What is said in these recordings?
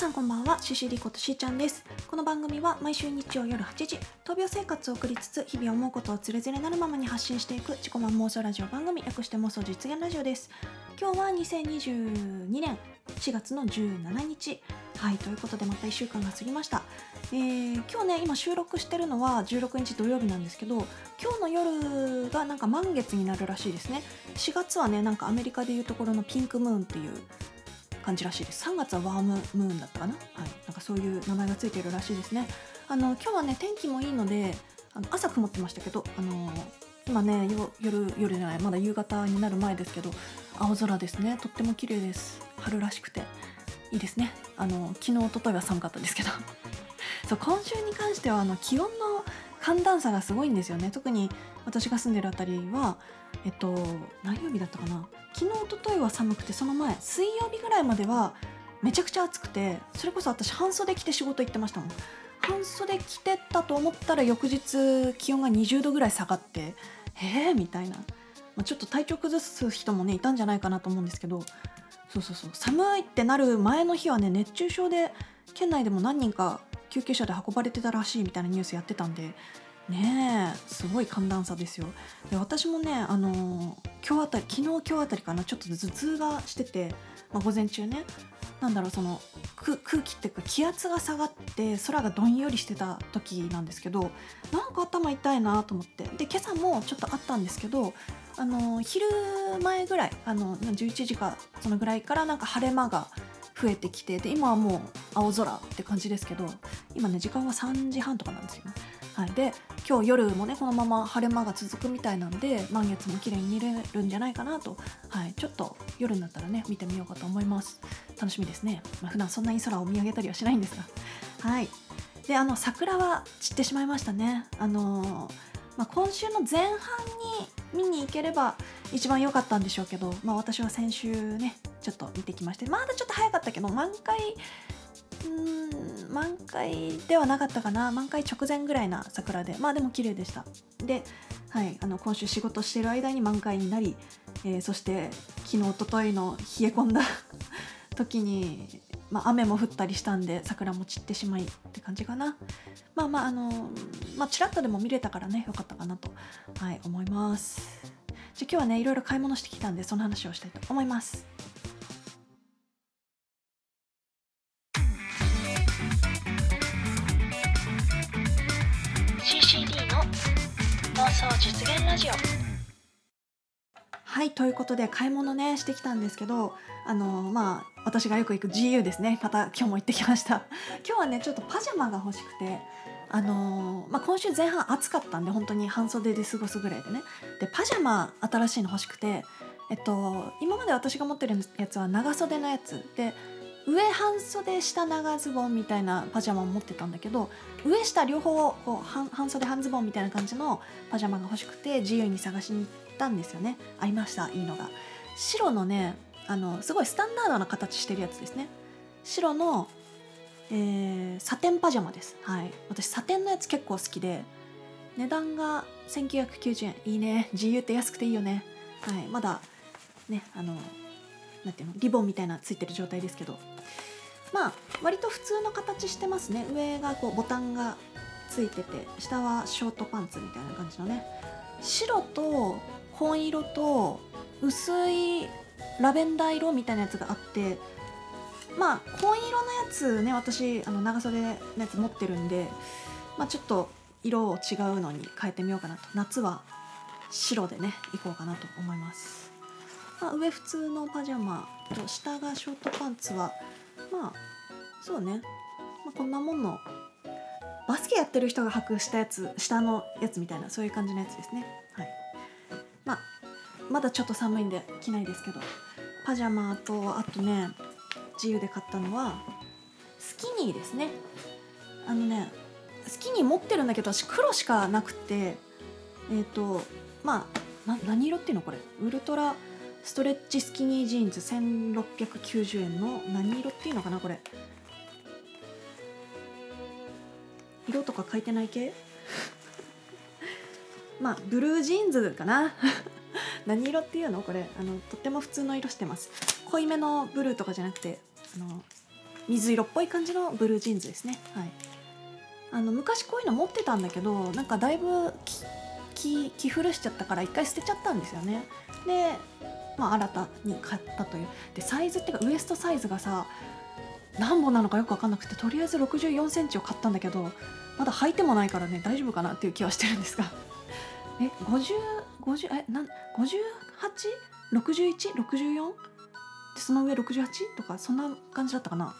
さんこんばんはシシリことしーちゃんです。この番組は毎週日曜夜8時闘病生活を送りつつ日々思うことをつれづれなるままに発信していく自己満妄想ラジオ番組略して妄想実現ラジオです。今日は2022年4月の17日。はいということでまた1週間が過ぎました、えー今日ね今収録してるのは16日土曜日なんですけど今日の夜がなんか満月になるらしいですね。4月はねなんかアメリカでいうところのピンクムーンっていう感じらしいです。3月はワームムーンだったかな,、はい、なんかそういう名前がついてるらしいですね。あの今日はね天気もいいのであの朝曇ってましたけどあの今ね夜夜じゃないまだ夕方になる前ですけど青空ですね。とっても綺麗です。春らしくて。いいですね。あの昨日一昨日は寒かったですけど。そう今週に関してはあの気温の寒暖差がすごいんですよね。特に私が住んでるあたりはえっと何曜日だったかな？昨日一昨日は寒くてその前水曜日ぐらいまではめちゃくちゃ暑くてそれこそ私半袖着て仕事行ってましたもん。半袖着てたと思ったら翌日気温が20度ぐらい下がってえー、みたいな、まあ、ちょっと体調崩す人もねいたんじゃないかなと思うんですけど。そうそうそう。寒いってなる前の日はね熱中症で県内でも何人か救急車で運ばれてたらしいみたいなニュースやってたんでねえすごい寒暖差ですよで私もねあの今日あたり昨日今日あたりかなちょっと頭痛がしてて、まあ、午前中ねなんだろうその空気っていうか気圧が下がって空がどんよりしてた時なんですけどなんか頭痛いなと思ってで今朝もちょっとあったんですけどあの昼前ぐらいあの11時かそのぐらいからなんか晴れ間が増えてきてで今はもう青空って感じですけど今ね時間は3時半とかなんですよね。はい、で今日夜もねこのまま晴れ間が続くみたいなんで満月も綺麗に見れるんじゃないかなと、はい、ちょっと夜になったらね見てみようかと思います。楽しみですね、まあ、普段そんなに空を見上げたりはしないんですが。はい。であの桜は散ってしまいましたね。あのーまあ、今週の前半に見に行ければ一番良かったんでしょうけど、まあ、私は先週ねちょっと見てきましてまだちょっと早かったけど満開うん満開ではなかったかな。満開直前ぐらいな桜で。まあでも綺麗でした。で、はい、あの今週仕事してる間に満開になり、えーそして昨日一昨日の冷え込んだ 時に、まあ、雨も降ったりしたんで桜も散ってしまいって感じかな。まあまああのまあちらっとでも見れたからねよかったかなと、はい、思います。じゃ今日はねいろいろ買い物してきたんでその話をしたいと思います。はいということで買い物ねしてきたんですけどあのまあ私がよく行く GU ですね。また今日も行ってきました。今日はねちょっとパジャマが欲しくてあのまあ、今週前半暑かったんで本当に半袖で過ごすぐらいでね。でパジャマ新しいの欲しくてえっと今まで私が持ってるやつは長袖のやつ。で上半袖下長ズボンみたいなパジャマを持ってたんだけど上下両方こう半半袖半ズボンみたいな感じのパジャマが欲しくて自由に探しに行ったんですよね。ありましたいいのが。白のねあのすごいスタンダードな形してるやつですね。白の、えーサテンパジャマです。はい。私サテンのやつ結構好きで値段が1990円。いいね。GU って安くていいよね。はい。まだねあのなんていうのリボンみたいなついてる状態ですけど。まあ割と普通の形してますね。上がこうボタンがついてて下はショートパンツみたいな感じのね。白と紺色と薄いラベンダー色みたいなやつがあってまあ紺色のやつね私あの長袖のやつ持ってるんでまあちょっと色を違うのに変えてみようかなと。夏は白でねいこうかなと思います、まあ、上普通のパジャマと下がショートパンツはまあそうね、まあ、こんなもんのバスケやってる人が履くしたやつ下のやつみたいなそういう感じのやつですね。はい。まあまだちょっと寒いんで着ないですけどパジャマとあとね自由で買ったのはスキニーですね。あのねスキニー持ってるんだけど私黒しかなくてえっ、とまあな何色っていうのこれ？ウルトラストレッチスキニージーンズ1690円の何色っていうのかなこれ。色とか書いてない系？まあブルージーンズかな。何色っていうの？これあのとっても普通の色してます。濃いめのブルーとかじゃなくてあの水色っぽい感じのブルージーンズですね。はい。あの昔こういうの持ってたんだけどなんかだいぶ着古しちゃったから一回捨てちゃったんですよね。でまあ新たに買ったというでサイズっていうかウエストサイズがさ何本なのかよく分かんなくてとりあえず6 4センチを買ったんだけどまだ履いてもないからね大丈夫かなっていう気はしてるんですが え5050えなん 58?61?64? でその上 68? とかそんな感じだったかな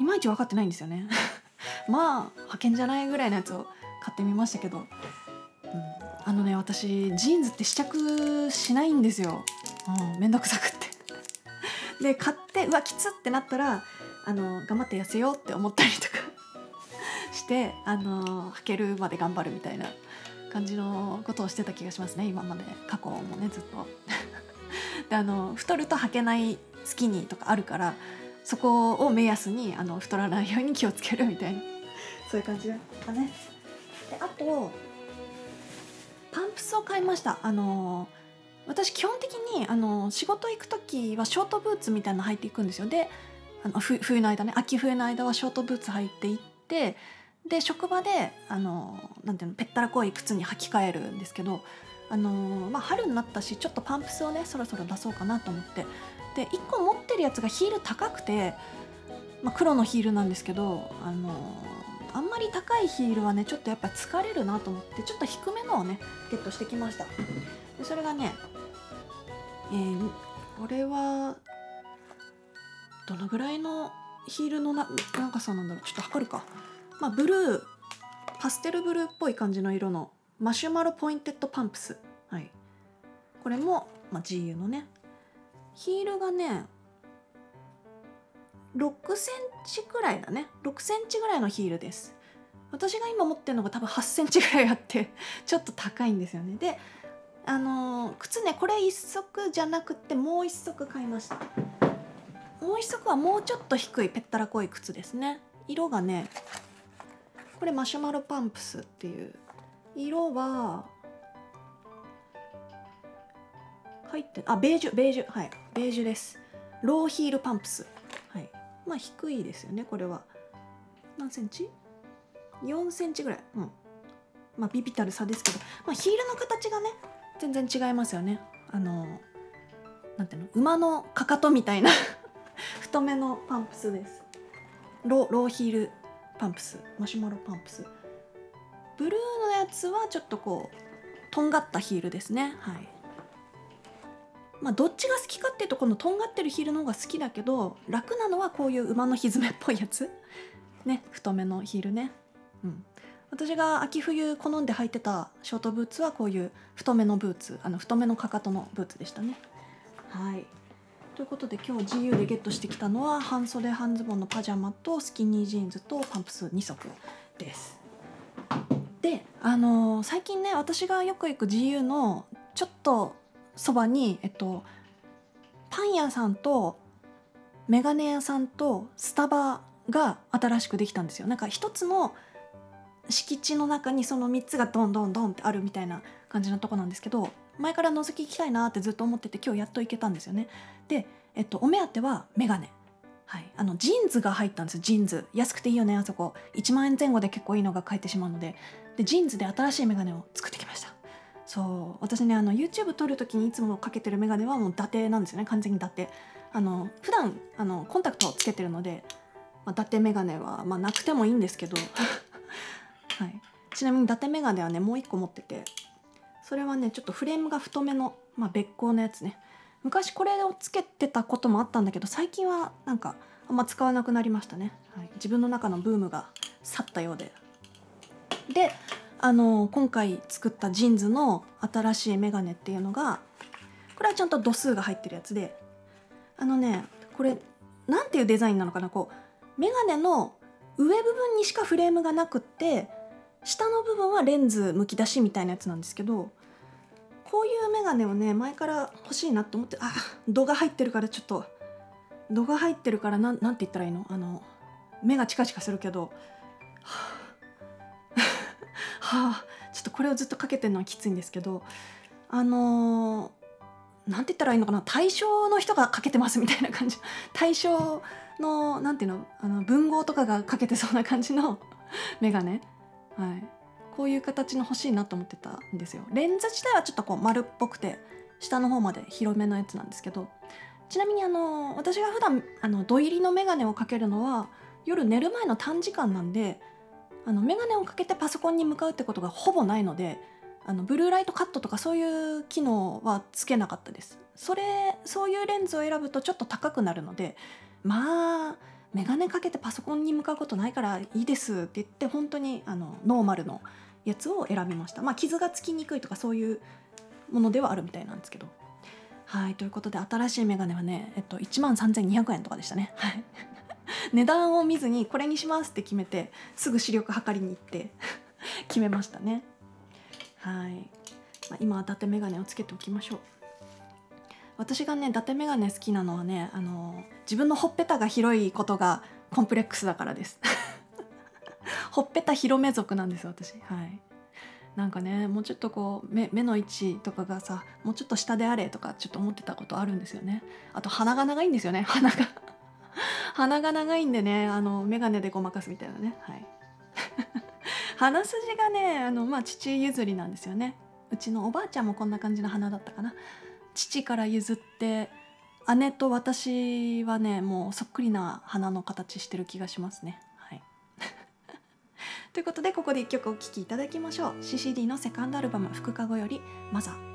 いまいち分かってないんですよね まあ派遣じゃないぐらいのやつを買ってみましたけど、うん、あのね私ジーンズって試着しないんですよ、うん、めんどくさくって。で買ってうわきつってなったらあの頑張って痩せようって思ったりとか してあの履けるまで頑張るみたいな感じのことをしてた気がしますね今まで。過去もねずっと。であの太ると履けないスキニーとかあるからそこを目安にあの太らないように気をつけるみたいな。そういう感じだったね。であとパンプスを買いました。あの私基本的にあの仕事行く時はショートブーツみたいなの履いていくんですよ。であの冬の間ね秋冬の間はショートブーツ履いていってで職場であのなんていうのぺったらこい靴に履き替えるんですけどあのまあ、春になったしちょっとパンプスをねそろそろ出そうかなと思って。で1個持ってるやつがヒール高くて、まあ、黒のヒールなんですけどあのあんまり高いヒールはねちょっとやっぱ疲れるなと思ってちょっと低めのをねゲットしてきました。でそれがねえー、これはどのぐらいのヒールのな長さなんだろう。ちょっと測るか。まあブルーパステルブルーっぽい感じの色のマシュマロポインテッドパンプス。はい。これも、まあ、GU のね。ヒールがね6センチくらいだね。6センチぐらいのヒールです。私が今持ってるのが多分8センチぐらいあってちょっと高いんですよね。であの、靴ねこれ1足じゃなくてもう1足買いました。もう1足はもうちょっと低いぺったらこい靴ですね。色がねこれマシュマロパンプスっていう。色は入ってあベージュベージュはいベージュです。ローヒールパンプス。はい。まあ低いですよねこれは。何センチ ?4 センチぐらい。うん。まあビビたる差ですけど、まあ、ヒールの形がね全然違いますよね。あのなんていうの？馬のかかとみたいな 太めのパンプスです。ロローヒールパンプス。マシュマロパンプス。ブルーのやつはちょっとこうとんがったヒールですね。はい。まあどっちが好きかっていうとこのとんがってるヒールの方が好きだけど楽なのはこういう馬のひづめっぽいやつ。ね。太めのヒールね。うん。私が秋冬好んで履いてたショートブーツはこういう太めのブーツあの太めのかかとのブーツでしたね。はい。ということで今日 GU でゲットしてきたのは半袖半ズボンのパジャマとスキニージーンズとパンプス2足です。であのー、最近ね私がよく行く GU のちょっとそばにえっとパン屋さんとメガネ屋さんとスタバが新しくできたんですよ。なんか一つの敷地の中にその3つがドンドンドンってあるみたいな感じのとこなんですけど前から覗き行きたいなってずっと思ってて今日やっと行けたんですよね。で、えっと、お目当てはメガネ。はい、あの JINS が入ったんです JINS。安くていいよねあそこ。1万円前後で結構いいのが買えてしまうので。で JINS で新しいメガネを作ってきました。そう。私ねあの YouTube 撮る時にいつもかけてるメガネはもう伊達なんですよね。完全に伊達。あの普段あのコンタクトをつけてるので、まあ、伊達メガネは、まあ、なくてもいいんですけど、はい、ちなみに伊達メガネはねもう一個持っててそれはねちょっとフレームが太めの、まあ、別光のやつね。昔これをつけてたこともあったんだけど最近はなんかあんま使わなくなりましたね、はい、自分の中のブームが去ったようで。であの今回作ったジーンズの新しいメガネっていうのがこれはちゃんと度数が入ってるやつであのねこれなんていうデザインなのかな。こうメガネの上部分にしかフレームがなくって下の部分はレンズむき出しみたいなやつなんですけどこういうメガネをね前から欲しいなって思ってあ度が入ってるからちょっと度が入ってるからなんなんて言ったらいいの？あの目がチカチカするけどはあ、はあ、ちょっとこれをずっとかけてるのはきついんですけどあのー、なんて言ったらいいのかな？対象の人がかけてますみたいな感じ。対象のなんていうの？あの文豪とかがかけてそうな感じの眼鏡はい。こういう形の欲しいなと思ってたんですよ。レンズ自体はちょっとこう丸っぽくて下の方まで広めのやつなんですけどちなみにあの私が普段あの土入りの眼鏡をかけるのは夜寝る前の短時間なんであの眼鏡をかけてパソコンに向かうってことがほぼないのであのブルーライトカットとかそういう機能はつけなかったです。それそういうレンズを選ぶとちょっと高くなるのでまあ眼鏡かけてパソコンに向かうことないからいいですって言って本当にあのノーマルのやつを選びました。まあ傷がつきにくいとかそういうものではあるみたいなんですけど。はいということで新しい眼鏡はね、えっと、1万3200円とかでしたね。はい。値段を見ずにこれにしますって決めてすぐ視力測りに行って 決めましたね。はい、まあ、今は伊達眼鏡をつけておきましょう。私がね伊達眼鏡好きなのはねあの自分のほっぺたが広いことがコンプレックスだからです。ほっぺた広め族なんです私。はい。なんかねもうちょっとこう目目の位置とかがさもうちょっと下であれとかちょっと思ってたことあるんですよね。あと鼻が長いんですよね 鼻が。鼻が長いんでねあの眼鏡でごまかすみたいなね。はい。鼻筋がねあのまあ父譲りなんですよね。うちのおばあちゃんもこんな感じの鼻だったかな。父から譲って姉と私はねもうそっくりな花の形してる気がしますね。はい。ということでここで1曲お聴きいただきましょう。CCD のセカンドアルバム「福かご」より「マザー」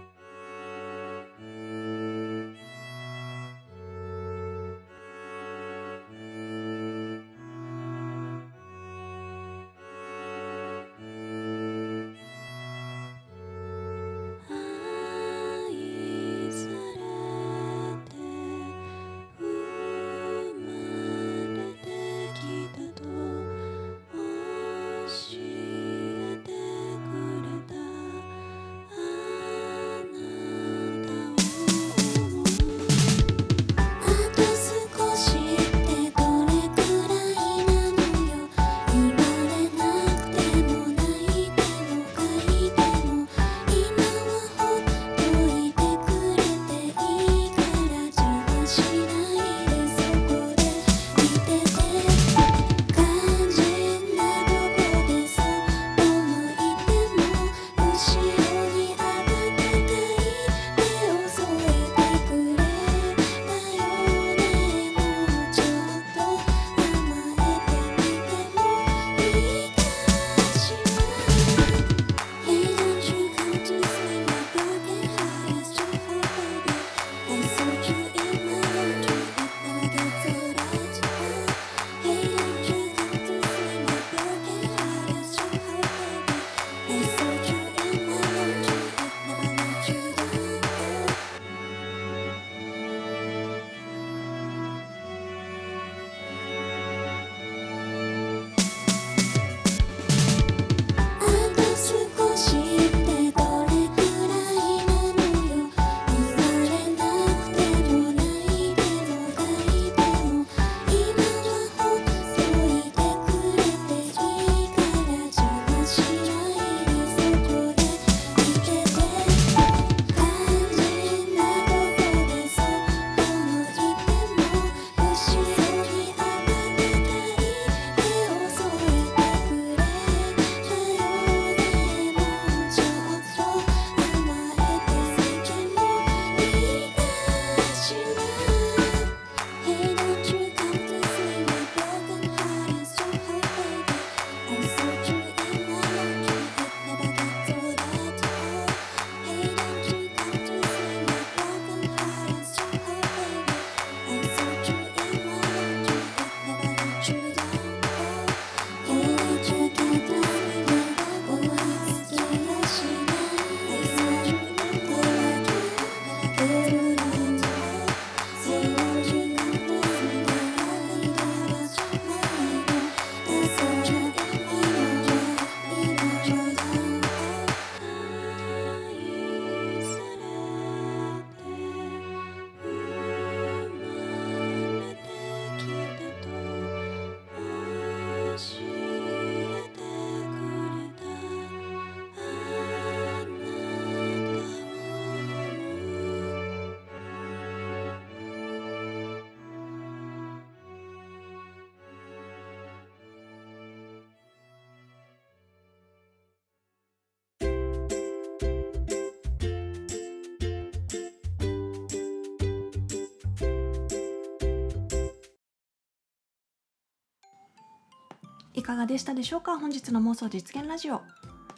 いかがでしたでしょうか？本日の妄想実現ラジオ。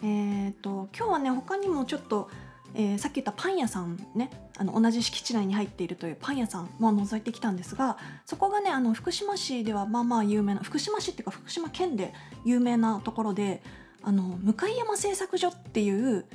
えっ、と今日はね他にもちょっとえー、さっき言ったパン屋さんねあの同じ敷地内に入っているというパン屋さんも覗いてきたんですがそこがねあの福島市ではまあまあ有名な福島市っていうか福島県で有名なところであの向山製作所っていう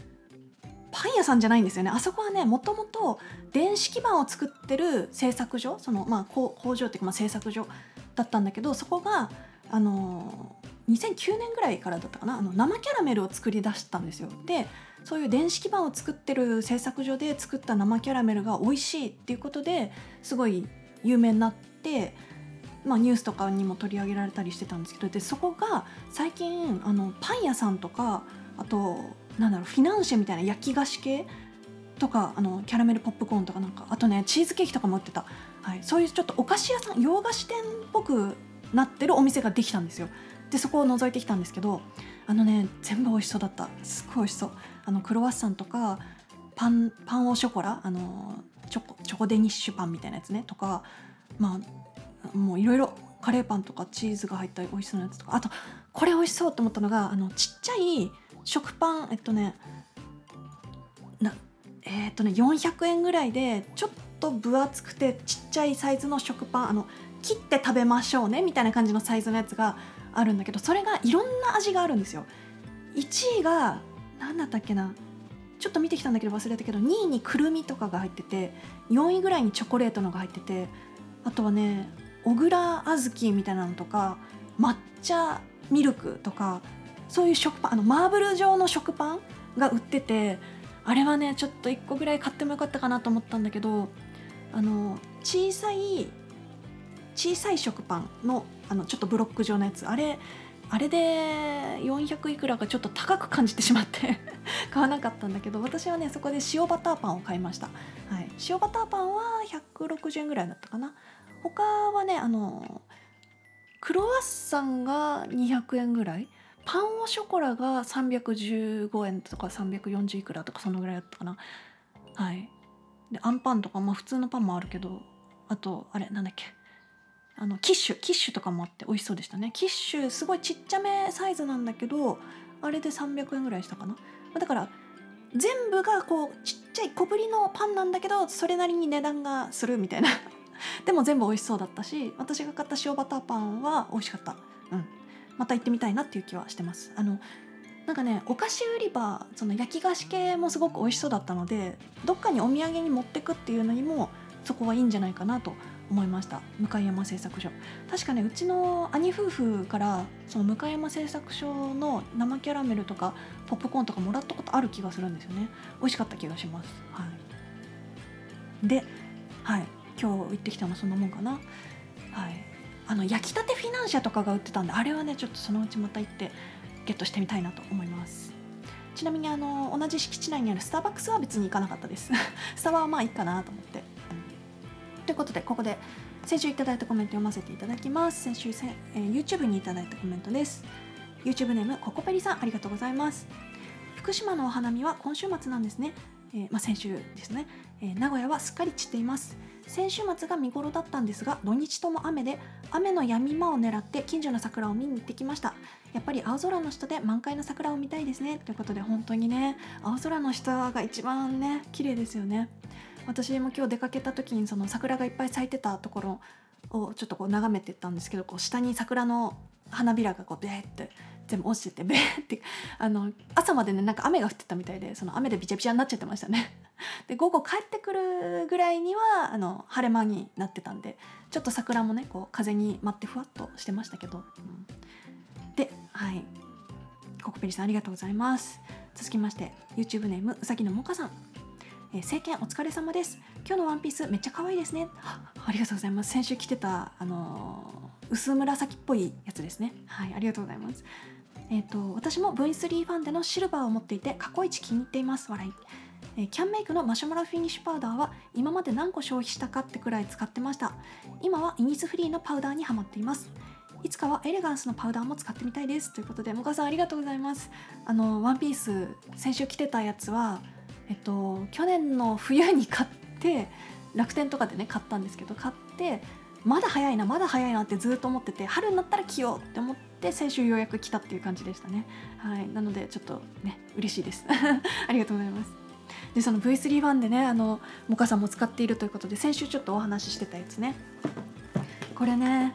パン屋さんじゃないんですよね。あそこはねもともと電子基板を作ってる製作所その、まあ、工場っていうか、まあ、製作所だったんだけどそこがあの2009年ぐらいからだったかな？あの生キャラメルを作り出したんですよ。でそういう電子基板を作ってる製作所で作った生キャラメルが美味しいっていうことですごい有名になって、まあ、ニュースとかにも取り上げられたりしてたんですけどでそこが最近あのパン屋さんとかあとなんだろうフィナンシェみたいな焼き菓子系とかあのキャラメルポップコーンとかなんかあとねチーズケーキとかも売ってた、はい、そういうちょっとお菓子屋さん洋菓子店っぽくなってるお店ができたんですよ。でそこを覗いてきたんですけどあのね全部美味しそうだった。すごい美味しそう。あのクロワッサンとかパンパンオショコラあのチョコチョコデニッシュパンみたいなやつね。とかまあもういろいろカレーパンとかチーズが入った美味しそうなやつとか。あとこれ美味しそうと思ったのがあのちっちゃい食パンえっとねなえー、っとね400円ぐらいでちょっと分厚くてちっちゃいサイズの食パン。あの切って食べましょうねみたいな感じのサイズのやつがあるんだけどそれがいろんな味があるんですよ。1位が何だったっけな。ちょっと見てきたんだけど忘れたけど2位にくるみとかが入ってて4位ぐらいにチョコレートのが入っててあとはね小倉小豆みたいなのとか抹茶ミルクとかそういう食パンあのマーブル状の食パンが売っててあれはねちょっと1個ぐらい買ってもよかったかなと思ったんだけどあの小さい小さい食パンのあのちょっとブロック状のやつ。あれあれで400いくらかちょっと高く感じてしまって 買わなかったんだけど私はねそこで塩バターパンを買いました、はい、塩バターパンは160円ぐらいだったかな。他はねあのクロワッサンが200円ぐらい。パンオショコラが315円とか340いくらとかそのぐらいだったかな。はい。であんパンとかまあ普通のパンもあるけどあとあれなんだっけ。あのキッシュキッシュとかもあって美味しそうでしたね。キッシュすごいちっちゃめサイズなんだけどあれで300円ぐらいしたかな。だから全部がこうちっちゃい小ぶりのパンなんだけどそれなりに値段がするみたいな。でも全部美味しそうだったし私が買った塩バターパンは美味しかった。うん。また行ってみたいなっていう気はしてます。あのなんかねお菓子売り場その焼き菓子系もすごく美味しそうだったのでどっかにお土産に持ってくっていうのにもそこはいいんじゃないかなと思いました。向山製作所。確かねうちの兄夫婦からその向山製作所の生キャラメルとかポップコーンとかもらったことある気がするんですよね。美味しかった気がします。はい。ではい。今日行ってきたのはそんなもんかな。はい。あの焼きたてフィナンシャとかが売ってたんであれはねちょっとそのうちまた行ってゲットしてみたいなと思います。ちなみにあの同じ敷地内にあるスターバックスは別に行かなかったです。スタバはまあいいかなと思って。ということでここで先週いただいたコメント読ませていただきます。先週せ、えー、YouTube にいただいたコメントです。YouTube ネームココペリさんありがとうございます。福島のお花見は今週末なんですね、えー、まあ、先週ですね、えー、名古屋はすっかり散っています。先週末が見頃だったんですが土日とも雨で雨の止み間を狙って近所の桜を見に行ってきました。やっぱり青空の下で満開の桜を見たいですね。ということで本当にね青空の下が一番ね綺麗ですよね。私も今日出かけた時にその桜がいっぱい咲いてたところをちょっとこう眺めてたんですけどこう下に桜の花びらがこうベーって全部落ちててベーってあの朝までねなんか雨が降ってたみたいでその雨でびちゃびちゃになっちゃってましたね。で午後帰ってくるぐらいにはあの晴れ間になってたんでちょっと桜もねこう風に舞ってふわっとしてましたけど、うん、ではい。ココペリさんありがとうございます。続きまして YouTube ネームうさぎのもかさん。えー、政権お疲れ様です。今日のワンピースめっちゃ可愛いですね。ありがとうございます。先週着てたあのー、薄紫っぽいやつですね。はい、ありがとうございます。えっ、ー、と私も V3 ファンでのシルバーを持っていて過去一気に入っています。笑い。え、キャンメイクのマシュマロフィニッシュパウダーは今まで何個消費したかってくらい使ってました。今はイニスフリーのパウダーにはまっています。いつかはエレガンスのパウダーも使ってみたいですということで、もかさんありがとうございます。あのワンピース先週着てたやつはえっと、去年の冬に買って楽天とかでね買ったんですけど買ってまだ早いなまだ早いなってずっと思ってて春になったら着ようって思って先週ようやく来たっていう感じでしたね。はい。なのでちょっとね嬉しいです。ありがとうございます。でその V3-1 でねあのモカさんも使っているということで先週ちょっとお話ししてたやつね。これね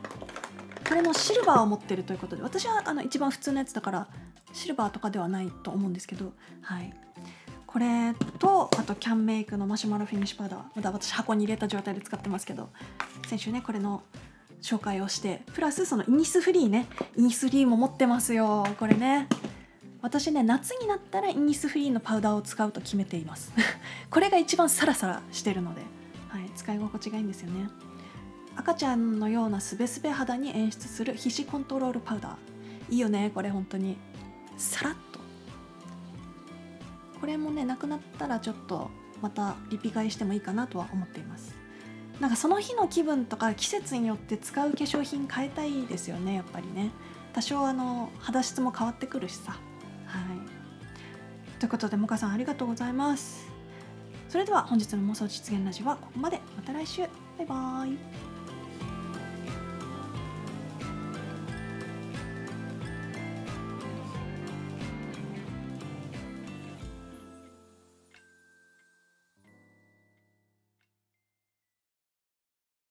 これのシルバーを持ってるということで私はあの一番普通のやつだからシルバーとかではないと思うんですけどはい。これとあとキャンメイクのマシュマロフィニッシュパウダーまだ私箱に入れた状態で使ってますけど先週ねこれの紹介をしてプラスそのイニスフリーねイニスフリーも持ってますよこれね。私ね夏になったらイニスフリーのパウダーを使うと決めています。これが一番サラサラしてるので、はい、使い心地がいいんですよね。赤ちゃんのようなすべすべ肌に演出する皮脂コントロールパウダー。いいよねこれ本当に。さらっとこれもねなくなったらちょっとまたリピ買いしてもいいかなとは思っています。なんかその日の気分とか季節によって使う化粧品変えたいですよねやっぱりね。多少あの肌質も変わってくるしさ。はい。ということでもかさんありがとうございます。それでは本日の妄想実現ラジオはここまで。また来週。バイバーイ。